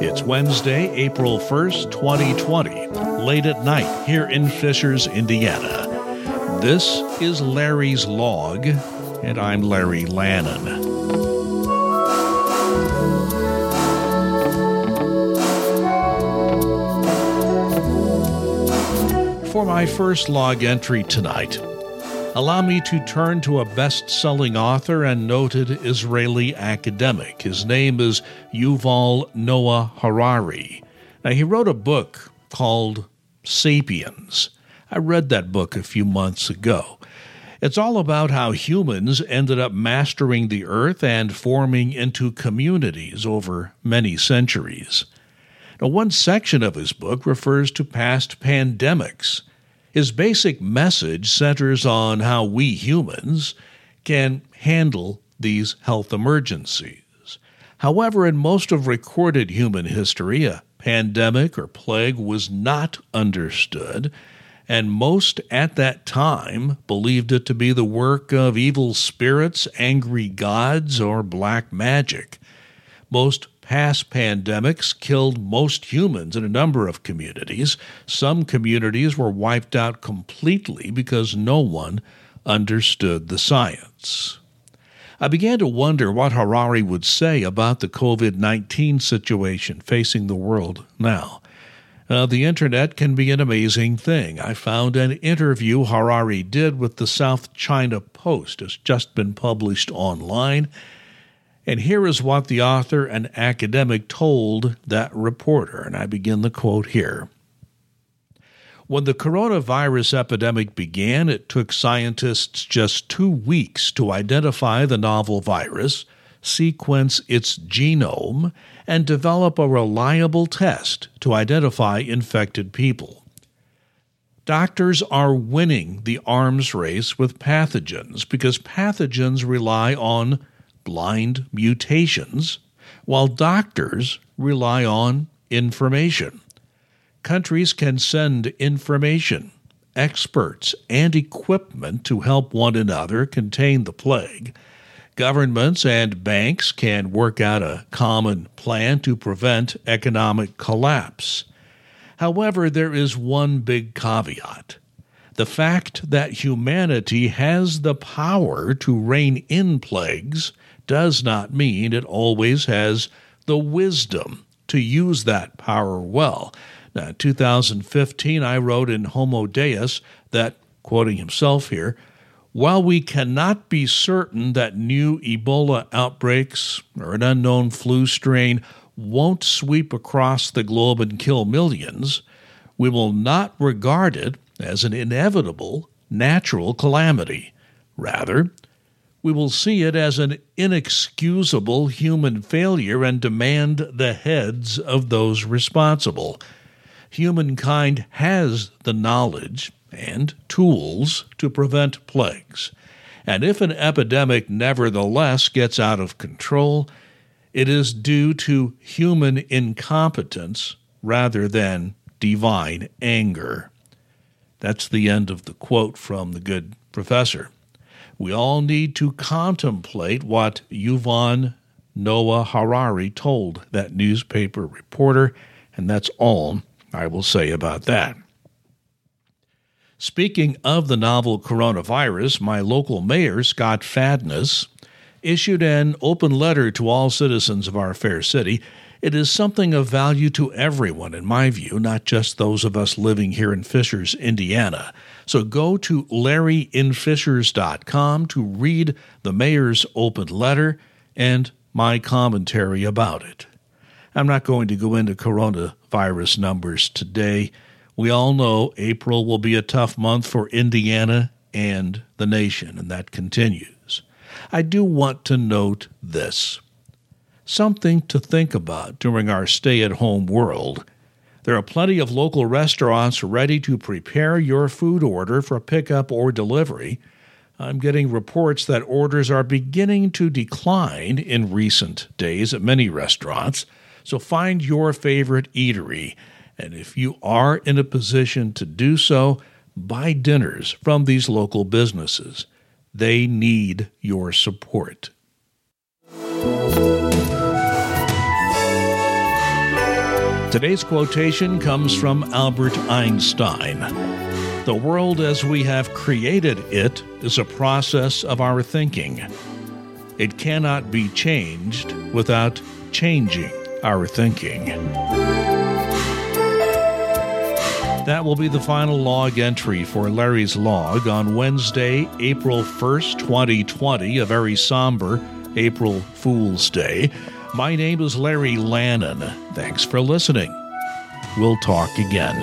It's Wednesday, April 1st, 2020, late at night here in Fishers, Indiana. This is Larry's Log, and I'm Larry Lannan. For my first log entry tonight, allow me to turn to a best selling author and noted Israeli academic. His name is Yuval Noah Harari. Now, he wrote a book called Sapiens. I read that book a few months ago. It's all about how humans ended up mastering the earth and forming into communities over many centuries. Now, one section of his book refers to past pandemics. His basic message centers on how we humans can handle these health emergencies. However, in most of recorded human history, a pandemic or plague was not understood, and most at that time believed it to be the work of evil spirits, angry gods, or black magic. Most past pandemics killed most humans in a number of communities. Some communities were wiped out completely because no one understood the science. I began to wonder what Harari would say about the COVID 19 situation facing the world now. Uh, the internet can be an amazing thing. I found an interview Harari did with the South China Post. It's just been published online and here is what the author and academic told that reporter, and I begin the quote here. When the coronavirus epidemic began, it took scientists just two weeks to identify the novel virus, sequence its genome, and develop a reliable test to identify infected people. Doctors are winning the arms race with pathogens because pathogens rely on blind mutations, while doctors rely on information. Countries can send information, experts, and equipment to help one another contain the plague. Governments and banks can work out a common plan to prevent economic collapse. However, there is one big caveat the fact that humanity has the power to rein in plagues does not mean it always has the wisdom to use that power well. Now, in 2015, I wrote in Homo Deus that, quoting himself here, while we cannot be certain that new Ebola outbreaks or an unknown flu strain won't sweep across the globe and kill millions, we will not regard it as an inevitable natural calamity. Rather, we will see it as an inexcusable human failure and demand the heads of those responsible. Humankind has the knowledge and tools to prevent plagues. And if an epidemic nevertheless gets out of control, it is due to human incompetence rather than divine anger. That's the end of the quote from the good professor we all need to contemplate what Yuval Noah Harari told that newspaper reporter, and that's all I will say about that. Speaking of the novel coronavirus, my local mayor, Scott Fadness, issued an open letter to all citizens of our fair city. It is something of value to everyone, in my view, not just those of us living here in Fishers, Indiana. So go to larryinfishers.com to read the mayor's open letter and my commentary about it. I'm not going to go into coronavirus numbers today. We all know April will be a tough month for Indiana and the nation, and that continues. I do want to note this something to think about during our stay at home world there are plenty of local restaurants ready to prepare your food order for pickup or delivery. I'm getting reports that orders are beginning to decline in recent days at many restaurants. So find your favorite eatery. And if you are in a position to do so, buy dinners from these local businesses. They need your support. Today's quotation comes from Albert Einstein. The world as we have created it is a process of our thinking. It cannot be changed without changing our thinking. That will be the final log entry for Larry's log on Wednesday, April 1st, 2020, a very somber April Fool's Day. My name is Larry Lannan. Thanks for listening. We'll talk again.